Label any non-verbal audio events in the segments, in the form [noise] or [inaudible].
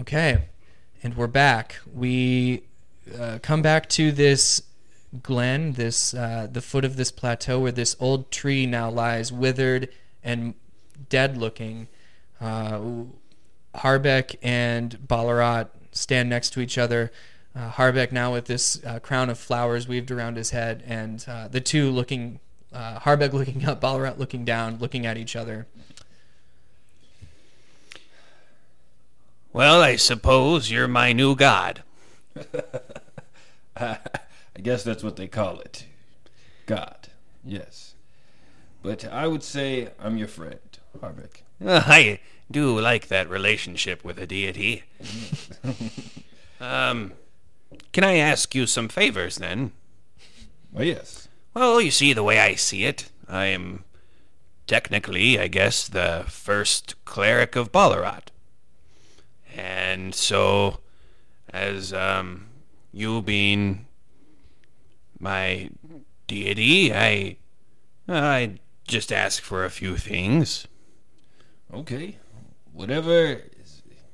Okay, and we're back. We uh, come back to this glen, this uh, the foot of this plateau where this old tree now lies, withered and dead-looking. Uh, Harbeck and Ballarat stand next to each other. Uh, Harbeck now with this uh, crown of flowers weaved around his head, and uh, the two looking, uh, Harbeck [laughs] looking up, Ballarat looking down, looking at each other. Well, I suppose you're my new god. [laughs] I guess that's what they call it. God. Yes. But I would say I'm your friend, Harbeck. Uh, [laughs] I do like that relationship with a deity. [laughs] um, can I ask you some favors then? Oh, yes. Well, you see, the way I see it, I am technically, I guess, the first cleric of Ballarat. And so, as um, you being my deity, I I just ask for a few things. Okay. Whatever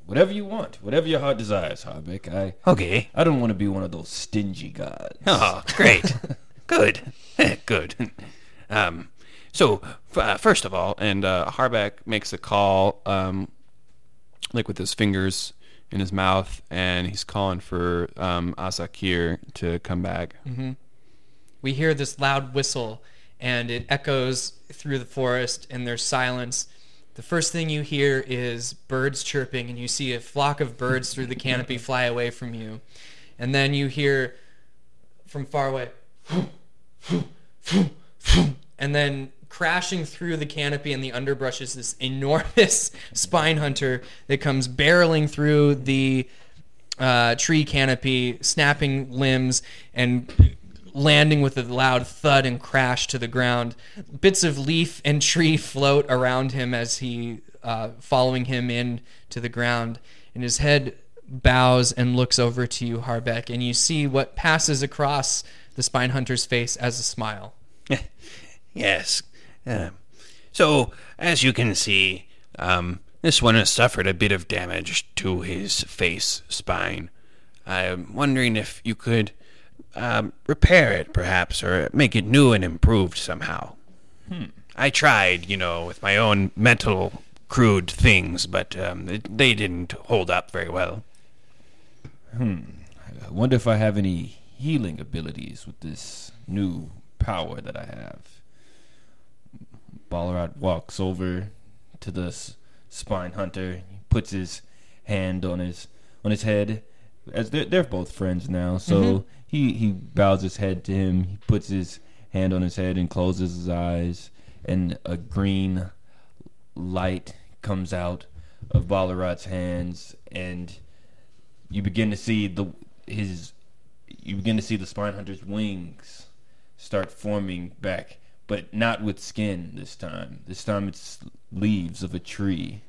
whatever you want. Whatever your heart desires, Harbeck. I Okay. I don't want to be one of those stingy gods. Oh, great. [laughs] Good. [laughs] Good. Um, so, f- uh, first of all, and uh, Harbeck makes a call, um, like with his fingers in his mouth, and he's calling for um, Asakir to come back. we hear this loud whistle and it echoes through the forest and there's silence. The first thing you hear is birds chirping and you see a flock of birds through the canopy [laughs] fly away from you. And then you hear from far away and then crashing through the canopy and the underbrush is this enormous [laughs] spine hunter that comes barreling through the uh, tree canopy, snapping limbs and landing with a loud thud and crash to the ground. Bits of leaf and tree float around him as he, uh, following him in to the ground, and his head bows and looks over to you, Harbeck, and you see what passes across the spine hunter's face as a smile. [laughs] Yes. Uh, so, as you can see, um, this one has suffered a bit of damage to his face spine. I'm wondering if you could um, repair it, perhaps, or make it new and improved somehow. I tried, you know, with my own mental, crude things, but um, it, they didn't hold up very well. Hmm. I wonder if I have any healing abilities with this new power that I have. Ballarat walks over to the spine hunter. He puts his hand on his on his head. As they're, they're both friends now, so mm-hmm. he he bows his head to him. He puts his hand on his head and closes his eyes, and a green light comes out of Ballarat's hands, and you begin to see the his you begin to see the spine hunter's wings start forming back, but not with skin this time. This time it's leaves of a tree.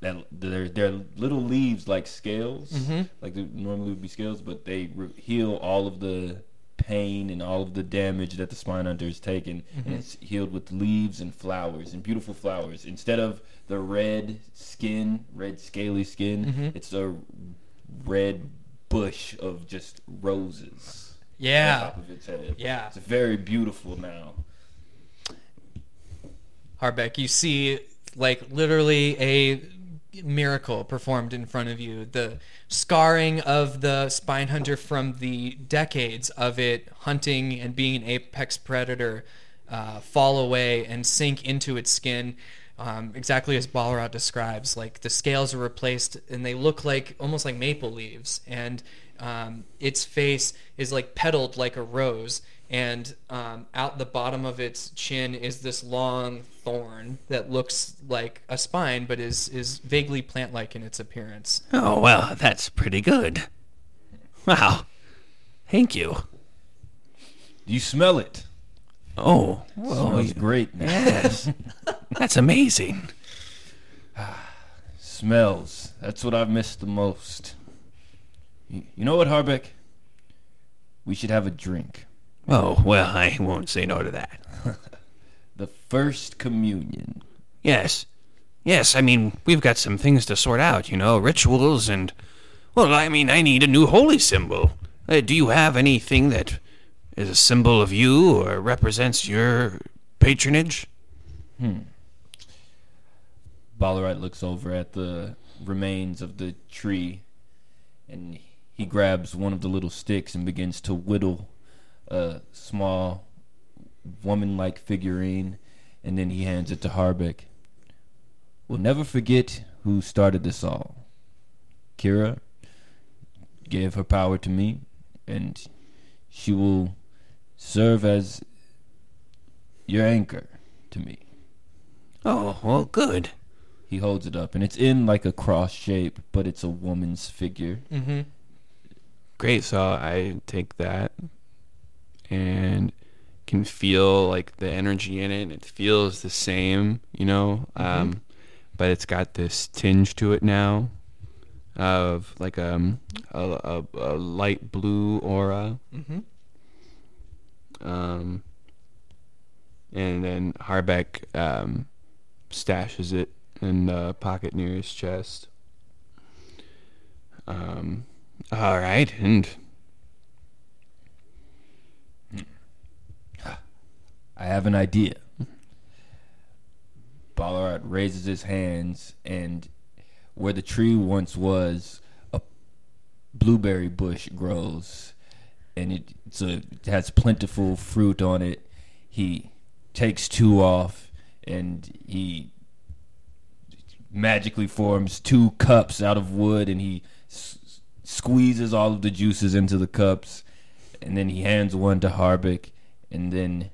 That they're they're little leaves like scales, mm-hmm. like there normally would be scales, but they re- heal all of the pain and all of the damage that the spine hunter has taken, and mm-hmm. it's healed with leaves and flowers and beautiful flowers. Instead of the red skin, red scaly skin, mm-hmm. it's a red bush of just roses. on Yeah. top of its head. Yeah. It's very beautiful now. Harbeck, you see like literally a miracle performed in front of you. The scarring of the spine hunter from the decades of it hunting and being an apex predator uh, fall away and sink into its skin. Um, exactly as Ballarat describes, like the scales are replaced and they look like almost like maple leaves, and um, its face is like petaled like a rose, and um, out the bottom of its chin is this long thorn that looks like a spine, but is is vaguely plant-like in its appearance. Oh, well, that's pretty good. Wow. Thank you. Do you smell it? Oh, well, smells great. Yes. [laughs] That's amazing. [sighs] Smells. That's what I've missed the most. You, you know what, Harbeck? We should have a drink. Oh, well, I won't say no to that. [laughs] The first communion. Yes. yes, I mean, we've got some things to sort out, you know, rituals and. Well, I mean, I need a new holy symbol. Uh, do you have anything that is a symbol of you or represents your patronage? Hmm. Ballarat looks over at the remains of the tree and he grabs one of the little sticks and begins to whittle a small woman like figurine and then he hands it to Harbeck. We'll never forget who started this all. Kira gave her power to me and she will serve as your anchor to me. Oh, well, good. He holds it up, and it's in like a cross shape, but it's a woman's figure. Mm-hmm. Great. So I take that and can feel like the energy in it. And it feels the same, you know, um, but it's got this tinge to it now of like um, a, a, a light blue aura. Mm-hmm. Um, and then Harbeck um, stashes it in the pocket near his chest. Um, all right, and I have an idea. Ballarat raises his hands, and where the tree once was, a blueberry bush grows, and it, it has plentiful fruit on it. He takes two off, and he magically forms two cups out of wood, and he s- squeezes all of the juices into the cups, and then he hands one to Harbeck, and then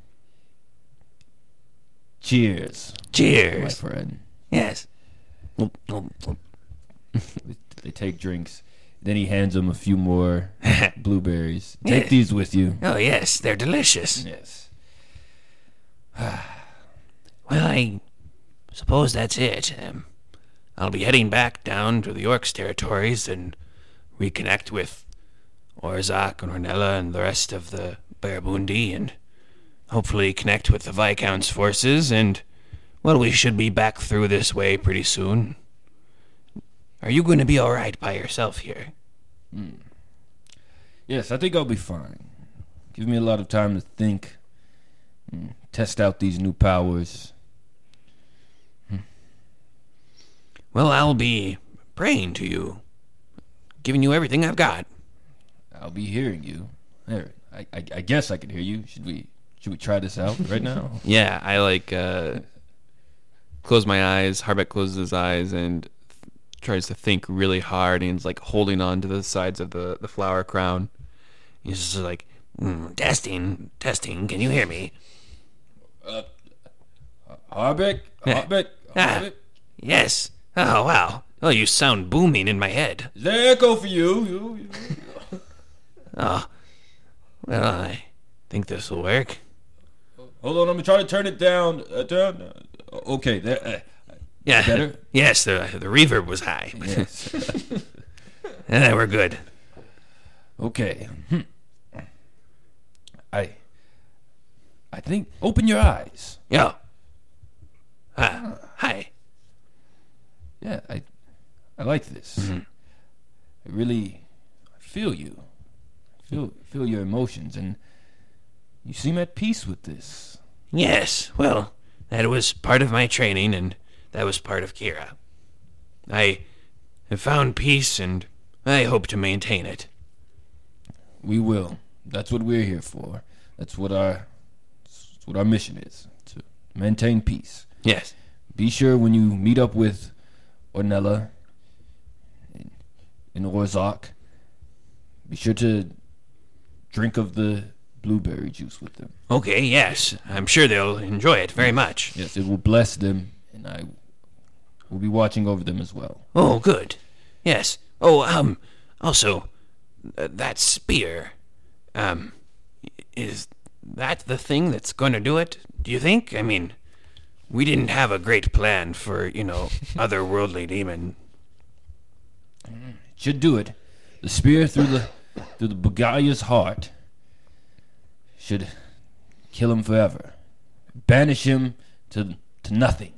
cheers, Cheers. my friend. Yes. They take drinks. Then he hands them a few more [laughs] blueberries. Take Yeah. these with you. Oh yes, they're delicious. Yes. [sighs] Well, I suppose that's it. Um, I'll be heading back down to the Orcs territories and reconnect with Orzak and Ornella and the rest of the Barabundi and hopefully connect with the Viscount's forces and, well, we should be back through this way pretty soon. Are you going to be alright by yourself here? Yes, I think I'll be fine. Give me a lot of time to think, mm, test out these new powers. Well, I'll be praying to you, giving you everything I've got. I'll be hearing you. There, I, I, I guess I can hear you. Should we should we try this out right now? [laughs] Yeah, I like uh, close my eyes. Harbeck closes his eyes and th- tries to think really hard. And he's like holding on to the sides of the, the flower crown. He's just like, mm, testing, testing. Can you hear me? Harbeck, Yeah. [laughs] Harbeck, Ah. Harbeck. Yes. Oh wow. Oh, you sound booming in my head. Is there echo for you? you, you. [laughs] Oh, well, I think this will work. Hold on, I'm gonna try to turn it down. Uh, down. Uh, okay, there. Uh, Yeah. Better? Yes, the the reverb was high. yes. [laughs] Eh, we're good. Okay. Hmm. I I think open your eyes. Yo. Ah, hi. Yeah, I I like this. I really feel you. Feel feel your emotions and you seem at peace with this. Yes, well, that was part of my training, and that was part of Kira. I have found peace, and I hope to maintain it. We will. That's what we're here for. That's what our that's what our mission is. To maintain peace. Yes. Be sure when you meet up with Ornella in, in Orzak, be sure to drink of the blueberry juice with them. Okay, yes. I'm sure they'll enjoy it very much. Yes, it will bless them, and I will be watching over them as well. Oh, good. Yes. Oh, um, also, uh, that spear, um, is that the thing that's going to do it? Do you think? I mean, we didn't have a great plan for, you know, [laughs] otherworldly demon. Should do it. The spear through the through the Begalia's heart should kill him forever. Banish him to to nothing.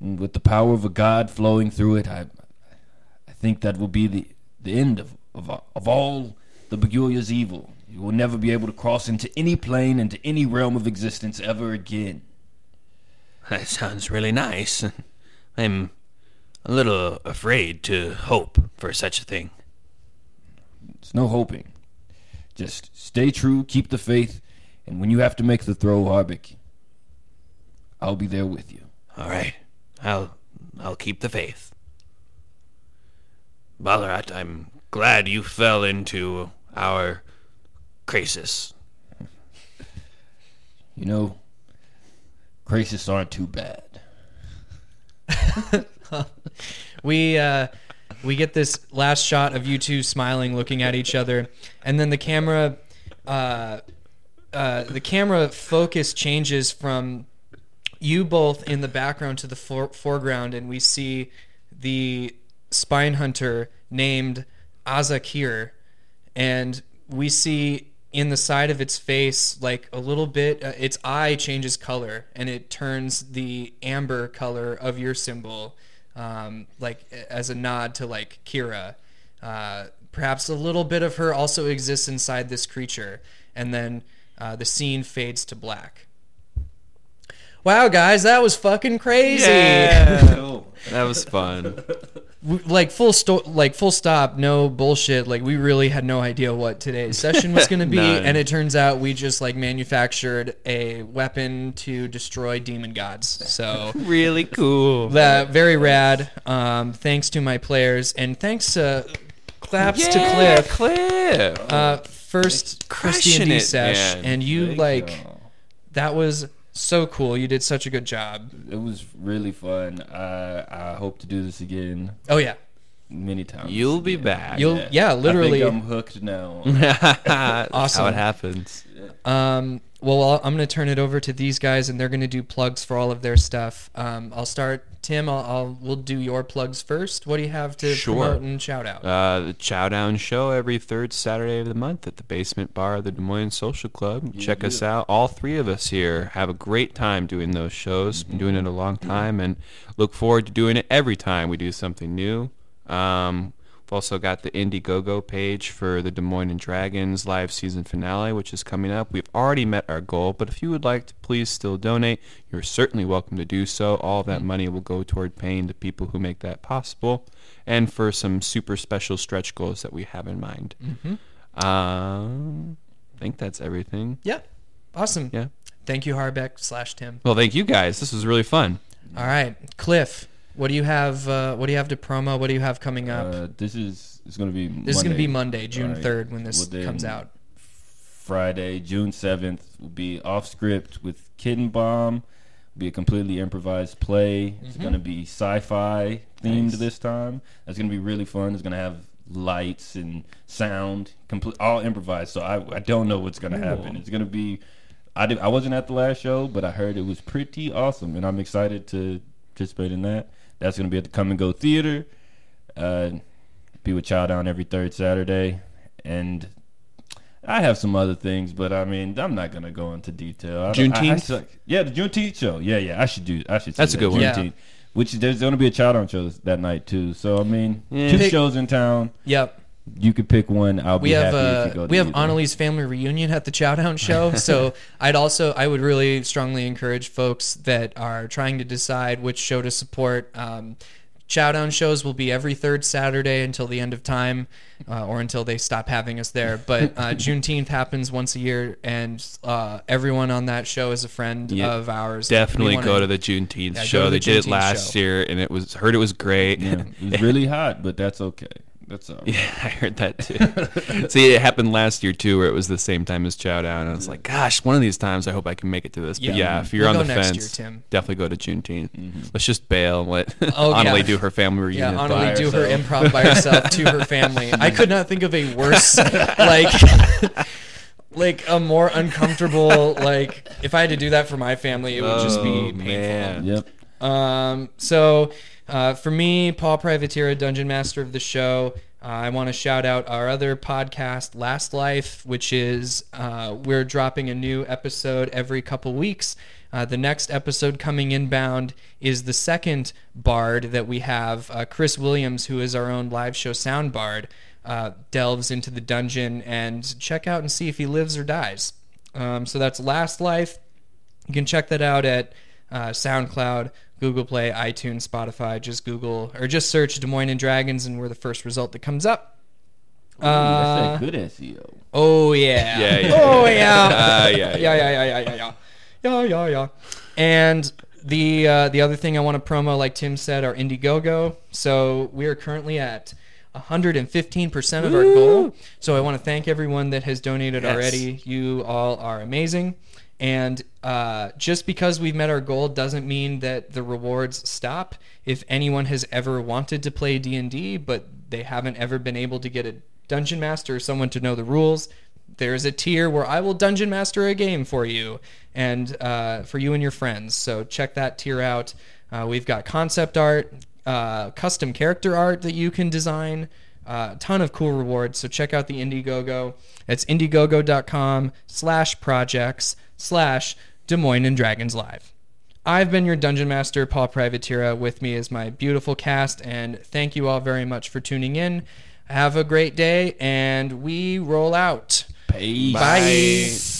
And with the power of a god flowing through it, I, I think that will be the, the end of, of, of all the Beguria's evil. You will never be able to cross into any plane, into any realm of existence ever again. That sounds really nice. [laughs] I'm a little afraid to hope for such a thing. It's no hoping. Just stay true, keep the faith, and when you have to make the throw, Harbeck, I'll be there with you. All right, I'll I'll keep the faith. Ballarat, I'm glad you fell into our crisis. You know, crises aren't too bad. [laughs] we uh, we get this last shot of you two smiling, looking at each other, and then the camera, uh, uh, the camera focus changes from you both in the background to the for- foreground, and we see the spine hunter named Azakir, and we see in the side of its face like a little bit uh, its eye changes color and it turns the amber color of your symbol um, like as a nod to like kira uh, perhaps a little bit of her also exists inside this creature and then uh, the scene fades to black. Wow guys that was fucking crazy. [laughs] That was fun. [laughs] like full sto- like full stop no bullshit. Like we really had no idea what today's session was going [laughs] to be and it turns out we just like manufactured a weapon to destroy demon gods. So [laughs] really cool. that very rad. Um thanks to my players. And thanks to claps to cliff. Cliff. uh first christian D sesh. and you like that was so cool you did such a good job It was really fun. I I hope to do this again oh yeah many times. You'll be again. back. You'll- yeah, literally. I think I'm hooked now. [laughs] That's Awesome. how it happens. Um, well, I'll, I'm going to turn it over to these guys, and they're going to do plugs for all of their stuff. Um, I'll start. Tim, I'll, I'll we'll do your plugs first. What do you have to Sure. promote and shout out? Uh, the Chow Down Show every third Saturday of the month at the Basement Bar of the Des Moines Social Club. Check us out. All three of us here have a great time doing those shows. Been doing it a long time and look forward to doing it every time we do something new. Um, we've also got the Indiegogo page for the Des Moines and Dragons live season finale, which is coming up. We've already met our goal, but if you would like to please still donate, you're certainly welcome to do so. All that money will go toward paying the people who make that possible and for some super special stretch goals that we have in mind. Um, I think that's everything. yeah, awesome. Yeah. Thank you, Harbeck slash Tim. Well, thank you guys. This was really fun. All right, Cliff. What do you have? Uh, what do you have to promo? What do you have coming up? Uh, this is it's going to be. this is going to be Monday, June third, when this Well, comes out. Friday, June seventh will be off script with Kid Bomb. Be a completely improvised play. It's going to be sci-fi themed Nice. this time. That's going to be really fun. It's going to have lights and sound, complete all improvised. So I I don't know what's going to happen. It's going to be. I did, I wasn't at the last show, but I heard it was pretty awesome, and I'm excited to participate in that. That's going to be at the Come and Go Theater. Uh, be with Chow Down every third Saturday, and I have some other things, but I mean, I'm not gonna go into detail. I don't- I- I Juneteenth? yeah, the Juneteenth show. Yeah, yeah, I should do. I should. say That's a good one. Yeah. Juneteenth. Which there's gonna be a Chow Down show this- that night too. So I mean, Yeah. two Pick- shows in town. Yep. You could pick one. I'll we be have happy if uh, you go. To we have either. Annalise family reunion at the Chowdown [laughs] show. so I'd also I would really strongly encourage folks that are trying to decide which show to support. Um, Chowdown shows will be every third Saturday until the end of time, uh, or until they stop having us there. But uh, [laughs] Juneteenth happens once a year, and uh, everyone on that show is a friend Yeah, of ours. Definitely go to the Juneteenth Yeah, show. the they did it last show. year, and it was heard it was great. Yeah, [laughs] it was really hot, but that's okay. That's all. right. Yeah, [laughs] I heard that too. [laughs] See, it happened last year too, where it was the same time as Chow Down. And I was like, gosh, one of these times I hope I can make it to this. But Yeah. yeah, if you're We'll on the fence, year, Tim. definitely go to Juneteenth. Let's just bail and let Oh, [laughs] yeah. Do her family Yeah, reunion. Annalie by do her herself. improv by herself to her family. I could not think of a worse, like, like a more uncomfortable, like, if I had to do that for my family, it would just be Oh, painful. man. Yep. Um, so, uh, for me, Paul Privateer, Dungeon Master of the show, I want to shout out our other podcast, Last Life, which is uh, we're dropping a new episode every couple weeks. Uh, the next episode coming inbound is the second bard that we have. Uh, Chris Williams, who is our own live show sound bard, uh, delves into the dungeon and check out and see if he lives or dies. Um, so that's Last Life. You can check that out at uh, SoundCloud, Google Play, iTunes, Spotify. Just Google or just search Des Moines and Dragons, and we're the first result that comes up. Ooh, uh, that's that uh, good SEO. Oh yeah. yeah, yeah [laughs] oh yeah. Uh, [laughs] yeah, yeah. yeah. Yeah. Yeah. Yeah. Yeah. Yeah. Yeah. Yeah. And the uh, the other thing I want to promo, like Tim said, our Indiegogo. So we are currently at 115% of Woo! our goal. So I want to thank everyone that has donated yes. already. You all are amazing. And uh, just because we've met our goal doesn't mean that the rewards stop. If anyone has ever wanted to play D and D, but they haven't ever been able to get a dungeon master or someone to know the rules, there's a tier where I will dungeon master a game for you and uh, for you and your friends. So check that tier out. Uh, we've got concept art, uh, custom character art that you can design. Uh, a ton of cool rewards. So check out the Indiegogo. It's indiegogo.com slash projects slash Des Moines and Dragons Live. I've been your dungeon master, Paul Privateera. With me is my beautiful cast, and thank you all very much for tuning in. Have a great day, and we roll out. Peace. Bye.